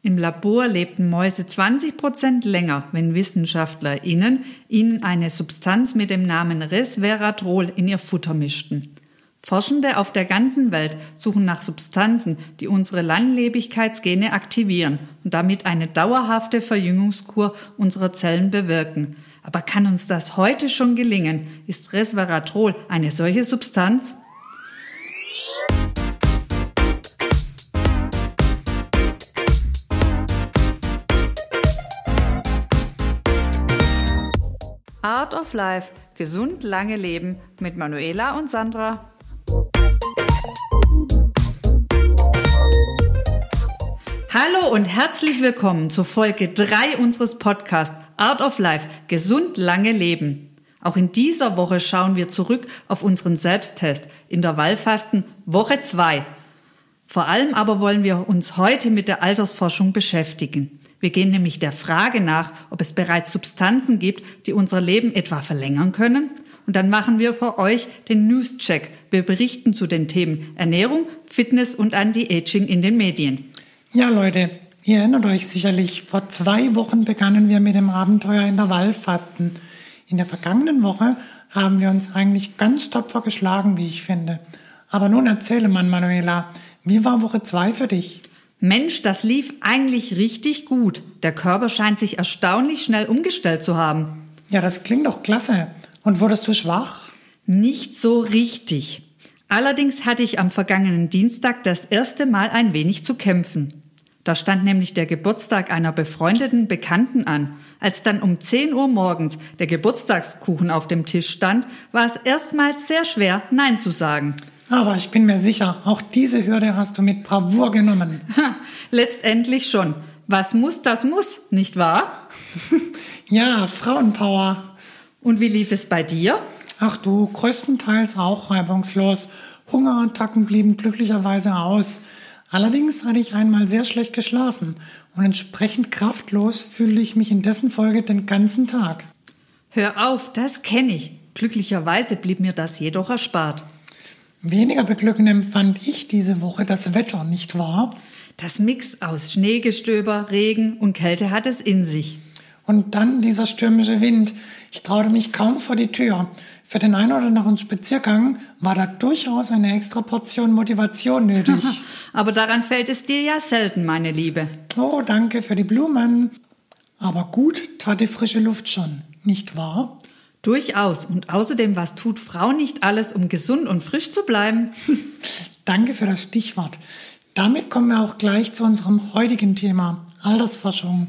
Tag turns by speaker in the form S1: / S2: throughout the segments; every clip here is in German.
S1: Im Labor lebten Mäuse 20 Prozent länger, wenn WissenschaftlerInnen ihnen eine Substanz mit dem Namen Resveratrol in ihr Futter mischten. Forschende auf der ganzen Welt suchen nach Substanzen, die unsere Langlebigkeitsgene aktivieren und damit eine dauerhafte Verjüngungskur unserer Zellen bewirken. Aber kann uns das heute schon gelingen? Ist Resveratrol eine solche Substanz? Art of Life. Gesund lange Leben mit Manuela und Sandra. Hallo und herzlich willkommen zur Folge 3 unseres Podcasts Art of Life. Gesund lange Leben. Auch in dieser Woche schauen wir zurück auf unseren Selbsttest Intervallfasten Woche 2. Vor allem aber wollen wir uns heute mit der Altersforschung beschäftigen. Wir gehen nämlich der Frage nach, ob es bereits Substanzen gibt, die unser Leben etwa verlängern können. Und dann machen wir für euch den News-Check. Wir berichten zu den Themen Ernährung, Fitness und Anti-Aging in den Medien.
S2: Ja, Leute, ihr erinnert euch sicherlich, vor zwei Wochen begannen wir mit dem Abenteuer Intervallfasten. In der vergangenen Woche haben wir uns eigentlich ganz tapfer geschlagen, wie ich finde. Aber nun erzähle man, Manuela, wie war Woche zwei für dich?
S1: Mensch, das lief eigentlich richtig gut. Der Körper scheint sich erstaunlich schnell umgestellt zu haben.
S2: Ja, das klingt doch klasse. Und wurdest du schwach?
S1: Nicht so richtig. Allerdings hatte ich am vergangenen Dienstag das erste Mal ein wenig zu kämpfen. Da stand nämlich der Geburtstag einer befreundeten Bekannten an. Als dann um 10 Uhr morgens der Geburtstagskuchen auf dem Tisch stand, war es erstmals sehr schwer, Nein zu sagen.
S2: Aber ich bin mir sicher, auch diese Hürde hast du mit Bravour genommen.
S1: Ha, letztendlich schon. Was muss, das muss, nicht wahr?
S2: ja, Frauenpower.
S1: Und wie lief es bei dir?
S2: Ach du, größtenteils auch reibungslos. Hungerattacken blieben glücklicherweise aus. Allerdings hatte ich einmal sehr schlecht geschlafen und entsprechend kraftlos fühle ich mich in dessen Folge den ganzen Tag.
S1: Hör auf, das kenne ich. Glücklicherweise blieb mir das jedoch erspart.
S2: Weniger beglückend empfand ich diese Woche das Wetter, nicht wahr?
S1: Das Mix aus Schneegestöber, Regen und Kälte hat es in sich.
S2: Und dann dieser stürmische Wind. Ich traute mich kaum vor die Tür. Für den einen oder anderen Spaziergang war da durchaus eine extra Portion Motivation nötig.
S1: Aber daran fällt es dir ja selten, meine Liebe.
S2: Oh, danke für die Blumen. Aber gut tat die frische Luft schon, nicht wahr?
S1: Durchaus. Und außerdem, was tut Frau nicht alles, um gesund und frisch zu bleiben?
S2: Danke für das Stichwort. Damit kommen wir auch gleich zu unserem heutigen Thema, Altersforschung.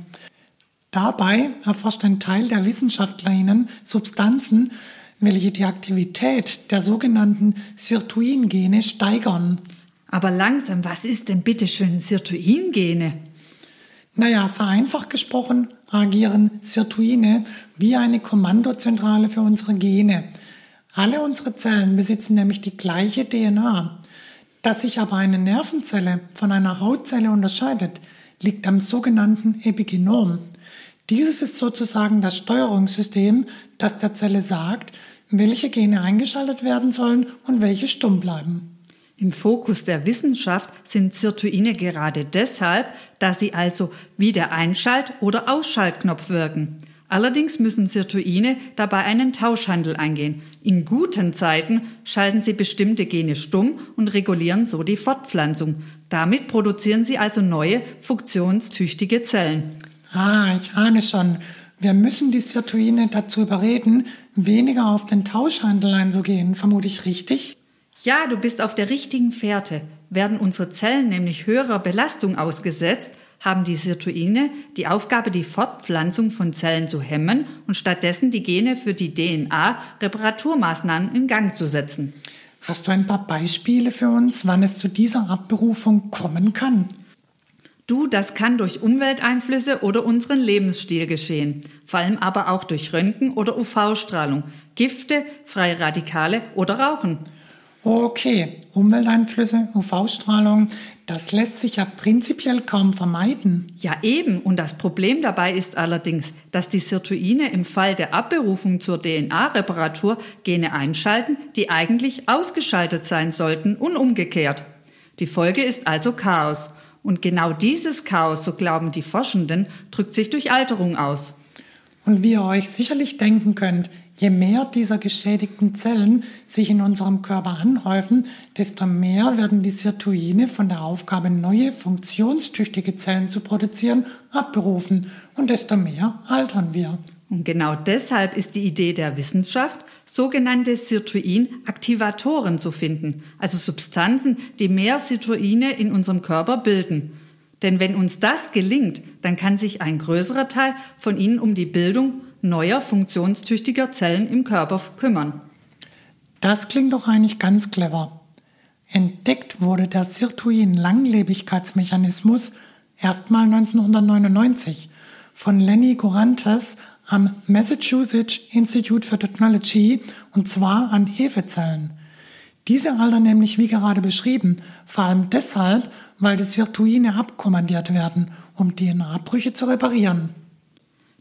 S2: Dabei erforscht ein Teil der WissenschaftlerInnen Substanzen, welche die Aktivität der sogenannten Sirtuin-Gene steigern.
S1: Aber langsam, was ist denn bitte schön Sirtuin-Gene?
S2: Naja, vereinfacht gesprochen agieren Sirtuine wie eine Kommandozentrale für unsere Gene. Alle unsere Zellen besitzen nämlich die gleiche DNA. Dass sich aber eine Nervenzelle von einer Hautzelle unterscheidet, liegt am sogenannten Epigenom. Dieses ist sozusagen das Steuerungssystem, das der Zelle sagt, welche Gene eingeschaltet werden sollen und welche stumm bleiben.
S1: Im Fokus der Wissenschaft sind Sirtuine gerade deshalb, da sie also wie der Einschalt- oder Ausschaltknopf wirken. Allerdings müssen Sirtuine dabei einen Tauschhandel eingehen. In guten Zeiten schalten sie bestimmte Gene stumm und regulieren so die Fortpflanzung. Damit produzieren sie also neue, funktionstüchtige Zellen.
S2: Ah, ich ahne schon. Wir müssen die Sirtuine dazu überreden, weniger auf den Tauschhandel einzugehen, vermute ich richtig?
S1: Ja, du bist auf der richtigen Fährte. Werden unsere Zellen nämlich höherer Belastung ausgesetzt, haben die Sirtuine die Aufgabe, die Fortpflanzung von Zellen zu hemmen und stattdessen die Gene für die DNA-Reparaturmaßnahmen in Gang zu setzen.
S2: Hast du ein paar Beispiele für uns, wann es zu dieser Abberufung kommen kann?
S1: Du, das kann durch Umwelteinflüsse oder unseren Lebensstil geschehen, vor allem aber auch durch Röntgen oder UV-Strahlung, Gifte, freie Radikale oder Rauchen.
S2: Okay, Umwelteinflüsse, UV-Strahlung, das lässt sich ja prinzipiell kaum vermeiden.
S1: Ja eben, und das Problem dabei ist allerdings, dass die Sirtuine im Fall der Abberufung zur DNA-Reparatur Gene einschalten, die eigentlich ausgeschaltet sein sollten und umgekehrt. Die Folge ist also Chaos. Und genau dieses Chaos, so glauben die Forschenden, drückt sich durch Alterung aus.
S2: Und wie ihr euch sicherlich denken könnt, je mehr dieser geschädigten Zellen sich in unserem Körper anhäufen, desto mehr werden die Sirtuine von der Aufgabe, neue funktionstüchtige Zellen zu produzieren, abberufen und desto mehr altern wir.
S1: Und genau deshalb ist die Idee der Wissenschaft, sogenannte Sirtuin-Aktivatoren zu finden, also Substanzen, die mehr Sirtuine in unserem Körper bilden. Denn wenn uns das gelingt, dann kann sich ein größerer Teil von ihnen um die Bildung neuer funktionstüchtiger Zellen im Körper kümmern.
S2: Das klingt doch eigentlich ganz clever. Entdeckt wurde der Sirtuin-Langlebigkeitsmechanismus erstmal 1999 von Lenny Gorantes am Massachusetts Institute for Technology und zwar an Hefezellen. Diese altern nämlich wie gerade beschrieben, vor allem deshalb, weil die Sirtuine abkommandiert werden, um DNA-Brüche zu reparieren.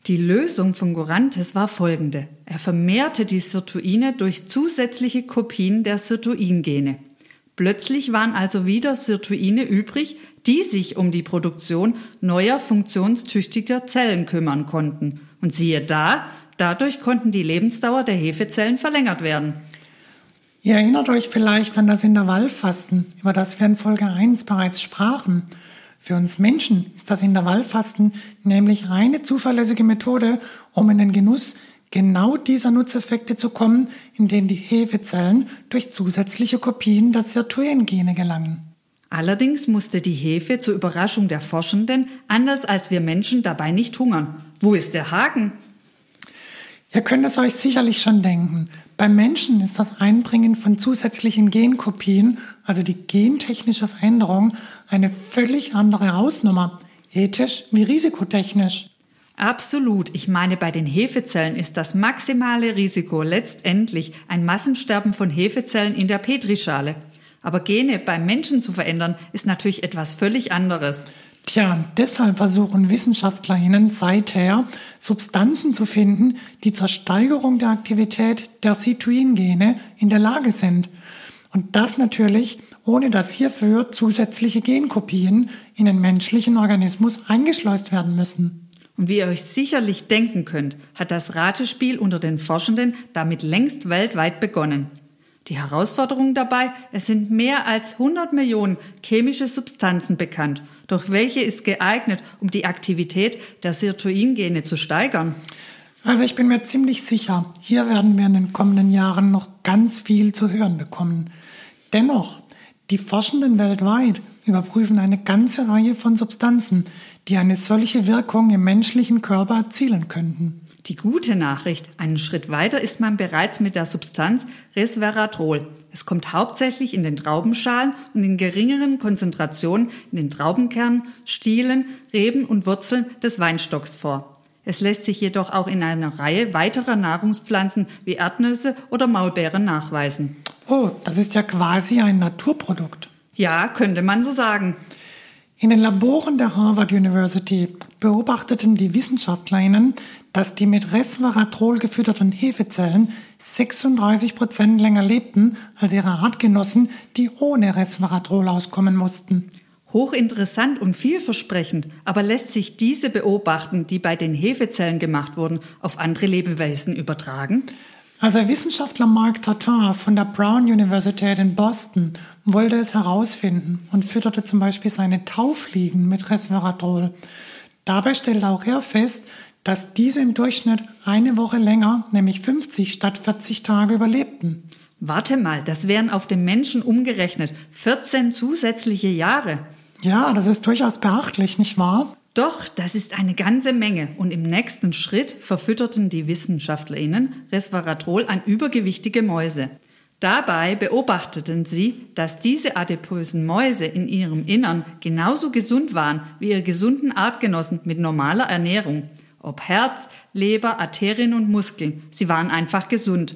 S1: Die Lösung von Gorantes war folgende. Er vermehrte die Sirtuine durch zusätzliche Kopien der Sirtuingene. Plötzlich waren also wieder Sirtuine übrig, die sich um die Produktion neuer funktionstüchtiger Zellen kümmern konnten. Und siehe da, dadurch konnten die Lebensdauer der Hefezellen verlängert werden.
S2: Ihr erinnert euch vielleicht an das Intervallfasten, über das wir in Folge 1 bereits sprachen. Für uns Menschen ist das Intervallfasten nämlich eine zuverlässige Methode, um in den Genuss genau dieser Nutzeffekte zu kommen, in denen die Hefezellen durch zusätzliche Kopien der Sirtuin-Gene gelangen.
S1: Allerdings musste die Hefe zur Überraschung der Forschenden anders als wir Menschen dabei nicht hungern. Wo ist der Haken?
S2: Ihr könnt es euch sicherlich schon denken. Beim Menschen ist das Einbringen von zusätzlichen Genkopien, also die gentechnische Veränderung, eine völlig andere Hausnummer, ethisch wie risikotechnisch.
S1: Absolut. Ich meine, bei den Hefezellen ist das maximale Risiko letztendlich ein Massensterben von Hefezellen in der Petrischale. Aber Gene beim Menschen zu verändern, ist natürlich etwas völlig anderes.
S2: Tja, deshalb versuchen WissenschaftlerInnen seither Substanzen zu finden, die zur Steigerung der Aktivität der Citruin-Gene in der Lage sind. Und das natürlich, ohne dass hierfür zusätzliche Genkopien in den menschlichen Organismus eingeschleust werden müssen.
S1: Und wie ihr euch sicherlich denken könnt, hat das Ratespiel unter den Forschenden damit längst weltweit begonnen. Die Herausforderung dabei, es sind mehr als 100 Millionen chemische Substanzen bekannt. Doch welche ist geeignet, um die Aktivität der Sirtuin-Gene zu steigern?
S2: Also ich bin mir ziemlich sicher, hier werden wir in den kommenden Jahren noch ganz viel zu hören bekommen. Dennoch, die Forschenden weltweit überprüfen eine ganze Reihe von Substanzen, die eine solche Wirkung im menschlichen Körper erzielen könnten.
S1: Die gute Nachricht, einen Schritt weiter ist man bereits mit der Substanz Resveratrol. Es kommt hauptsächlich in den Traubenschalen und in geringeren Konzentrationen in den Traubenkernen, Stielen, Reben und Wurzeln des Weinstocks vor. Es lässt sich jedoch auch in einer Reihe weiterer Nahrungspflanzen wie Erdnüsse oder Maulbeeren nachweisen.
S2: Oh, das ist ja quasi ein Naturprodukt.
S1: Ja, könnte man so sagen.
S2: In den Laboren der Harvard University beobachteten die WissenschaftlerInnen, dass die mit Resveratrol gefütterten Hefezellen 36 Prozent länger lebten als ihre Artgenossen, die ohne Resveratrol auskommen mussten.
S1: Hochinteressant und vielversprechend, aber lässt sich diese beobachten, die bei den Hefezellen gemacht wurden, auf andere Lebewesen übertragen?
S2: Also Wissenschaftler Mark Tatar von der Brown Universität in Boston wollte es herausfinden und fütterte zum Beispiel seine Taufliegen mit Resveratrol. Dabei stellte auch er fest, dass diese im Durchschnitt eine Woche länger, nämlich 50 statt 40 Tage überlebten.
S1: Warte mal, das wären auf den Menschen umgerechnet 14 zusätzliche Jahre.
S2: Ja, das ist durchaus beachtlich, nicht wahr?
S1: Doch, das ist eine ganze Menge und im nächsten Schritt verfütterten die WissenschaftlerInnen Resveratrol an übergewichtige Mäuse. Dabei beobachteten sie, dass diese adipösen Mäuse in ihrem Innern genauso gesund waren wie ihre gesunden Artgenossen mit normaler Ernährung. Ob Herz, Leber, Arterien und Muskeln, sie waren einfach gesund.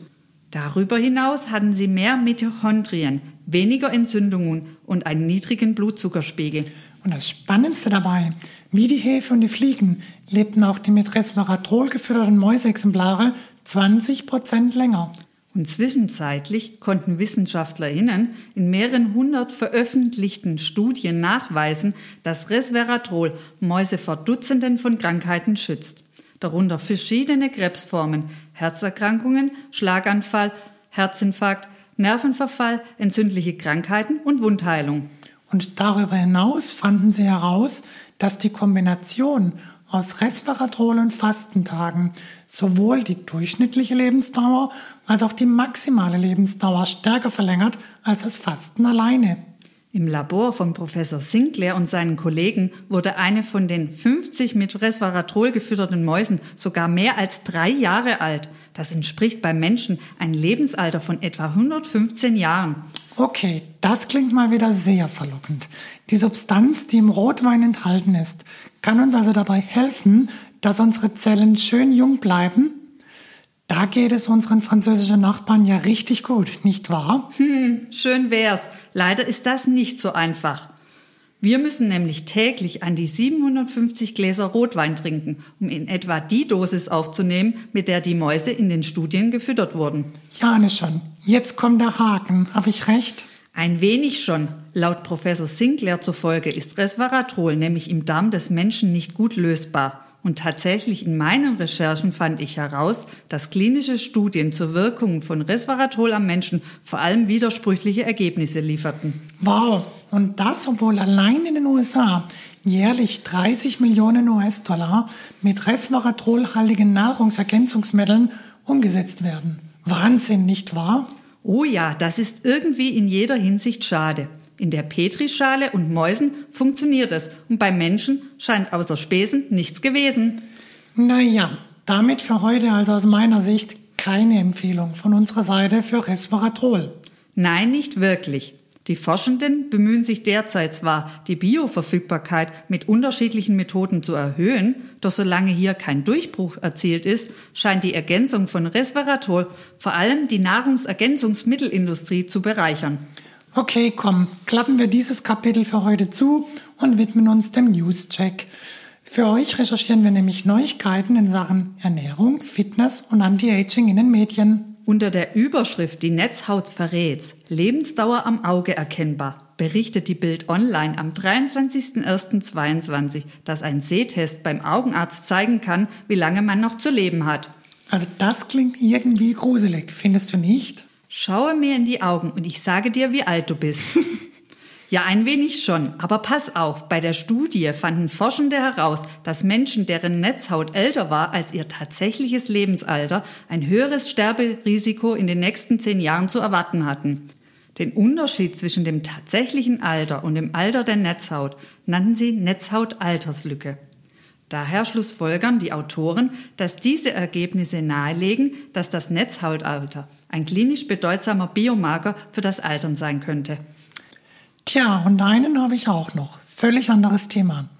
S1: Darüber hinaus hatten sie mehr Mitochondrien, weniger Entzündungen und einen niedrigen Blutzuckerspiegel.
S2: Und das Spannendste dabei, wie die Hefe und die Fliegen lebten auch die mit Resveratrol gefütterten Mäuseexemplare 20 Prozent länger.
S1: Und zwischenzeitlich konnten WissenschaftlerInnen in mehreren hundert veröffentlichten Studien nachweisen, dass Resveratrol Mäuse vor Dutzenden von Krankheiten schützt. Darunter verschiedene Krebsformen, Herzerkrankungen, Schlaganfall, Herzinfarkt, Nervenverfall, entzündliche Krankheiten und Wundheilung.
S2: Und darüber hinaus fanden sie heraus, dass die Kombination aus Resveratrol und Fastentagen sowohl die durchschnittliche Lebensdauer als auch die maximale Lebensdauer stärker verlängert als das Fasten alleine.
S1: Im Labor von Professor Sinclair und seinen Kollegen wurde eine von den 50 mit Resveratrol gefütterten Mäusen sogar mehr als drei Jahre alt. Das entspricht beim Menschen ein Lebensalter von etwa 115 Jahren.
S2: Okay, das klingt mal wieder sehr verlockend. Die Substanz, die im Rotwein enthalten ist, kann uns also dabei helfen, dass unsere Zellen schön jung bleiben. Da geht es unseren französischen Nachbarn ja richtig gut, nicht wahr?
S1: Hm, schön wär's. Leider ist das nicht so einfach. Wir müssen nämlich täglich an die 750 Gläser Rotwein trinken, um in etwa die Dosis aufzunehmen, mit der die Mäuse in den Studien gefüttert wurden.
S2: Ja, ne schon. Jetzt kommt der Haken. Habe ich recht?
S1: Ein wenig schon. Laut Professor Sinclair zufolge ist Resveratrol nämlich im Darm des Menschen nicht gut lösbar. Und tatsächlich in meinen Recherchen fand ich heraus, dass klinische Studien zur Wirkung von Resveratrol am Menschen vor allem widersprüchliche Ergebnisse lieferten.
S2: Wow, und das, obwohl allein in den USA jährlich 30 Millionen US-Dollar mit resveratrolhaltigen Nahrungsergänzungsmitteln umgesetzt werden. Wahnsinn, nicht wahr?
S1: Oh ja, das ist irgendwie in jeder Hinsicht schade. In der Petrischale und Mäusen funktioniert es und beim Menschen scheint außer Spesen nichts gewesen.
S2: Naja, damit für heute also aus meiner Sicht keine Empfehlung von unserer Seite für Resveratrol.
S1: Nein, nicht wirklich. Die Forschenden bemühen sich derzeit zwar, die Bioverfügbarkeit mit unterschiedlichen Methoden zu erhöhen, doch solange hier kein Durchbruch erzielt ist, scheint die Ergänzung von Resveratrol vor allem die Nahrungsergänzungsmittelindustrie zu bereichern.
S2: Okay, komm, klappen wir dieses Kapitel für heute zu und widmen uns dem News-Check. Für euch recherchieren wir nämlich Neuigkeiten in Sachen Ernährung, Fitness und Anti-Aging in den Medien.
S1: Unter der Überschrift Die Netzhaut verrät's, Lebensdauer am Auge erkennbar, berichtet die Bild Online am 23.01.22, dass ein Sehtest beim Augenarzt zeigen kann, wie lange man noch zu leben hat.
S2: Also das klingt irgendwie gruselig, findest du nicht?
S1: Schaue mir in die Augen und ich sage dir, wie alt du bist. Ja, ein wenig schon. Aber pass auf, bei der Studie fanden Forschende heraus, dass Menschen, deren Netzhaut älter war als ihr tatsächliches Lebensalter, ein höheres Sterberisiko in den nächsten zehn Jahren zu erwarten hatten. Den Unterschied zwischen dem tatsächlichen Alter und dem Alter der Netzhaut nannten sie Netzhautalterslücke. Daher schlussfolgern die Autoren, dass diese Ergebnisse nahelegen, dass das Netzhautalter ein klinisch bedeutsamer Biomarker für das Altern sein könnte.
S2: Tja, und einen habe ich auch noch. Völlig anderes Thema.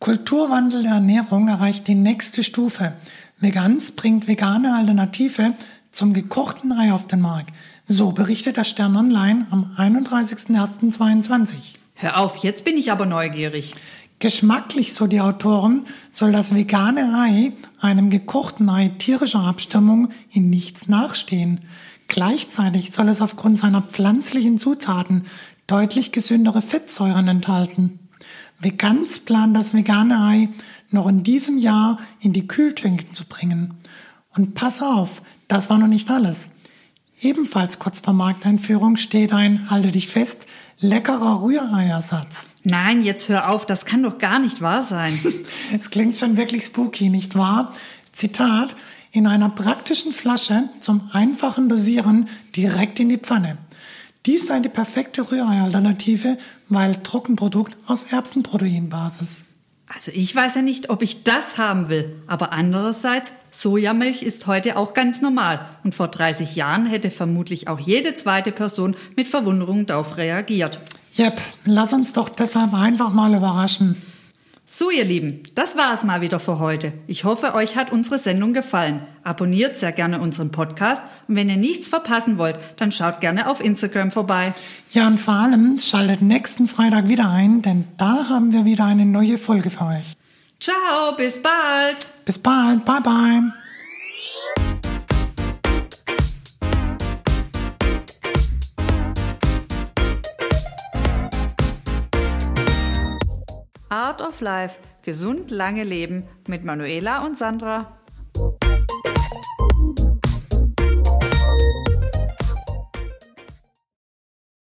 S2: Kulturwandel der Ernährung erreicht die nächste Stufe. Veganz bringt vegane Alternative zum gekochten Ei auf den Markt. So berichtet der Stern Online am 31.01.22.
S1: Hör auf, jetzt bin ich aber neugierig.
S2: Geschmacklich, so die Autoren, soll das vegane Ei einem gekochten Ei tierischer Abstammung in nichts nachstehen. Gleichzeitig soll es aufgrund seiner pflanzlichen Zutaten deutlich gesündere Fettsäuren enthalten. Veganz plant das vegane Ei noch in diesem Jahr in die Kühltünken zu bringen. Und pass auf, das war noch nicht alles. Ebenfalls kurz vor Markteinführung steht ein, halte dich fest, leckerer Rühreiersatz.
S1: Nein, jetzt hör auf, das kann doch gar nicht wahr sein.
S2: es klingt schon wirklich spooky, nicht wahr? Zitat, in einer praktischen Flasche zum einfachen Dosieren direkt in die Pfanne. Dies sei die perfekte Rührei-Alternative, weil Trockenprodukt aus Erbsenproteinbasis.
S1: Also ich weiß ja nicht, ob ich das haben will, aber andererseits, Sojamilch ist heute auch ganz normal und vor 30 Jahren hätte vermutlich auch jede zweite Person mit Verwunderung darauf reagiert.
S2: Jep, lass uns doch deshalb einfach mal überraschen.
S1: So, ihr Lieben, das war es mal wieder für heute. Ich hoffe, euch hat unsere Sendung gefallen. Abonniert sehr gerne unseren Podcast und wenn ihr nichts verpassen wollt, dann schaut gerne auf Instagram vorbei.
S2: Ja, und vor allem schaltet nächsten Freitag wieder ein, denn da haben wir wieder eine neue Folge für euch.
S1: Ciao, bis bald.
S2: Bis bald, bye bye.
S1: Art of Life. Gesund lange leben mit Manuela und Sandra.